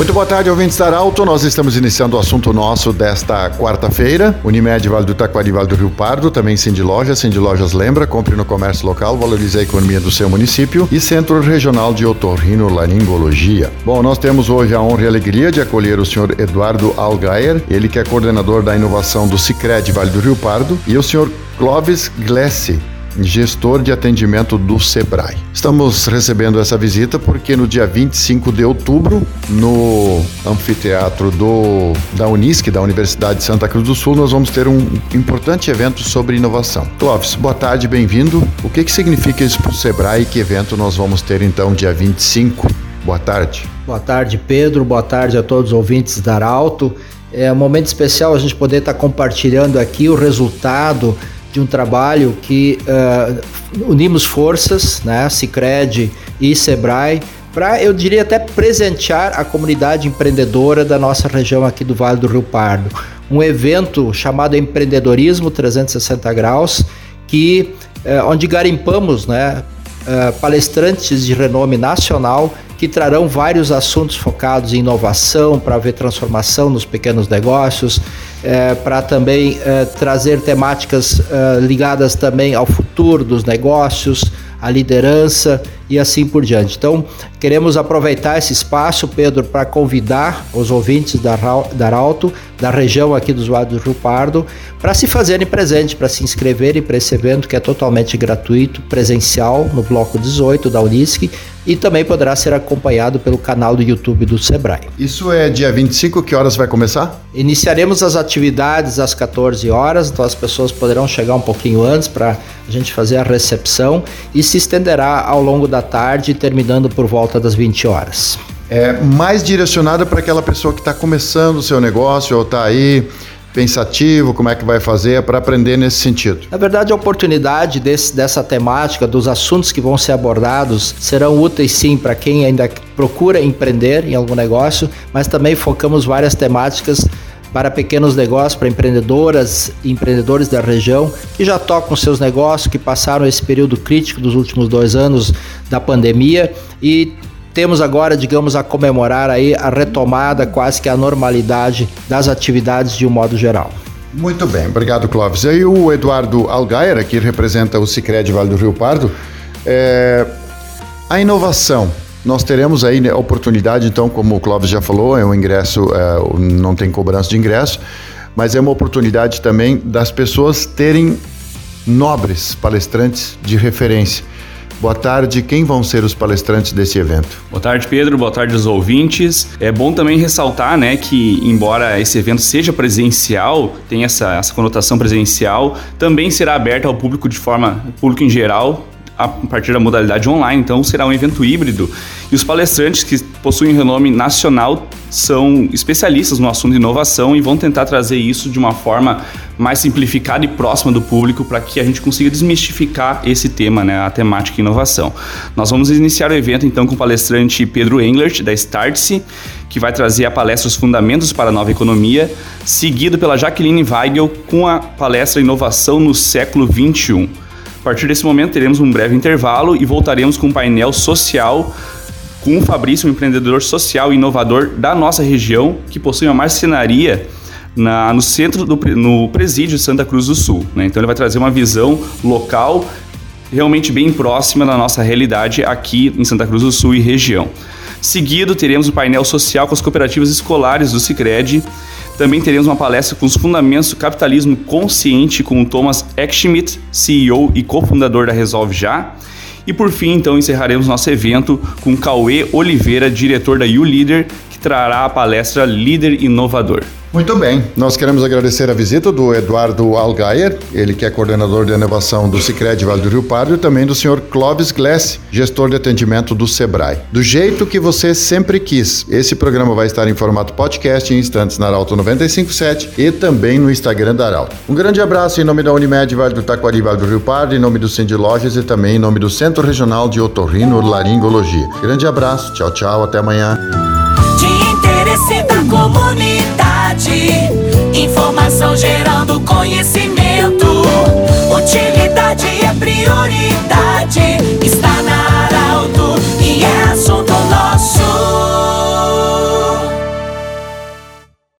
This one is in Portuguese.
Muito boa tarde, ouvintes da Arauto. Nós estamos iniciando o assunto nosso desta quarta-feira. Unimed Vale do Taquari, Vale do Rio Pardo, também Cindy Lojas. Cindy Lojas lembra, compre no comércio local, valorize a economia do seu município. E Centro Regional de Otorrino Laringologia. Bom, nós temos hoje a honra e a alegria de acolher o senhor Eduardo Algaer, ele que é coordenador da inovação do Cicred Vale do Rio Pardo, e o senhor Clóvis Glessi, gestor de atendimento do Sebrae. Estamos recebendo essa visita porque no dia 25 de outubro, no anfiteatro do, da Unisc, da Universidade de Santa Cruz do Sul, nós vamos ter um importante evento sobre inovação. Clóvis, boa tarde, bem-vindo. O que, que significa isso para o Sebrae e que evento nós vamos ter então dia 25? Boa tarde. Boa tarde, Pedro. Boa tarde a todos os ouvintes da Arauto. É um momento especial a gente poder estar compartilhando aqui o resultado de um trabalho que uh, unimos forças, né, Cicred e Sebrae, para, eu diria até presentear a comunidade empreendedora da nossa região aqui do Vale do Rio Pardo. Um evento chamado Empreendedorismo 360 Graus, que, uh, onde garimpamos né, uh, palestrantes de renome nacional que trarão vários assuntos focados em inovação, para ver transformação nos pequenos negócios, é, para também é, trazer temáticas é, ligadas também ao futuro dos negócios, à liderança e assim por diante. Então, queremos aproveitar esse espaço, Pedro, para convidar os ouvintes da, da Arauto, da região aqui dos Vale do Rio Pardo, para se fazerem presente, para se inscreverem para esse evento que é totalmente gratuito, presencial, no Bloco 18 da Unisc, e também poderá ser acompanhado pelo canal do YouTube do Sebrae. Isso é dia 25, que horas vai começar? Iniciaremos as atividades às 14 horas, então as pessoas poderão chegar um pouquinho antes para a gente fazer a recepção e se estenderá ao longo da tarde, terminando por volta das 20 horas. É mais direcionada para aquela pessoa que está começando o seu negócio ou está aí pensativo, como é que vai fazer para aprender nesse sentido? Na verdade, a oportunidade desse, dessa temática, dos assuntos que vão ser abordados, serão úteis sim para quem ainda procura empreender em algum negócio, mas também focamos várias temáticas para pequenos negócios, para empreendedoras e empreendedores da região que já tocam seus negócios, que passaram esse período crítico dos últimos dois anos da pandemia e temos agora, digamos, a comemorar aí a retomada, quase que a normalidade das atividades de um modo geral. Muito bem, obrigado, Clóvis. E aí o Eduardo Algaira, que representa o Cicred Vale do Rio Pardo, é... a inovação. Nós teremos aí né, a oportunidade, então, como o Clóvis já falou, é um ingresso, é, não tem cobrança de ingresso, mas é uma oportunidade também das pessoas terem nobres palestrantes de referência. Boa tarde, quem vão ser os palestrantes desse evento? Boa tarde, Pedro. Boa tarde aos ouvintes. É bom também ressaltar, né, que embora esse evento seja presencial, tem essa, essa conotação presencial, também será aberto ao público de forma público em geral, a partir da modalidade online, então será um evento híbrido. E os palestrantes que possuem renome nacional são especialistas no assunto de inovação e vão tentar trazer isso de uma forma mais simplificada e próxima do público para que a gente consiga desmistificar esse tema, né, a temática inovação. Nós vamos iniciar o evento então com o palestrante Pedro Englert da Startse, que vai trazer a palestra Os Fundamentos para a Nova Economia, seguido pela Jaqueline Weigel com a palestra Inovação no Século 21. A partir desse momento teremos um breve intervalo e voltaremos com um painel social com o Fabrício, um empreendedor social e inovador da nossa região, que possui uma marcenaria na, no centro do no presídio de Santa Cruz do Sul. Né? Então ele vai trazer uma visão local realmente bem próxima da nossa realidade aqui em Santa Cruz do Sul e região. Seguido, teremos o painel social com as cooperativas escolares do Cicred também teremos uma palestra com os fundamentos do capitalismo consciente com o Thomas Eckschmidt, CEO e cofundador da Resolve Já. E por fim, então, encerraremos nosso evento com Cauê Oliveira, diretor da YouLeader, que trará a palestra Líder Inovador. Muito bem, nós queremos agradecer a visita do Eduardo Algaier, ele que é coordenador de inovação do Cicred Vale do Rio Pardo, e também do senhor Clóvis Gless, gestor de atendimento do Sebrae. Do jeito que você sempre quis, esse programa vai estar em formato podcast em instantes na Arauto 957 e também no Instagram da Arauto. Um grande abraço em nome da Unimed Vale do Taquari Vale do Rio Pardo, em nome do Cindy Lojas e também em nome do Centro Regional de Otorrino Laringologia. Grande abraço, tchau, tchau, até amanhã. De interesse da comunidade. Informação gerando conhecimento. Utilidade é prioridade.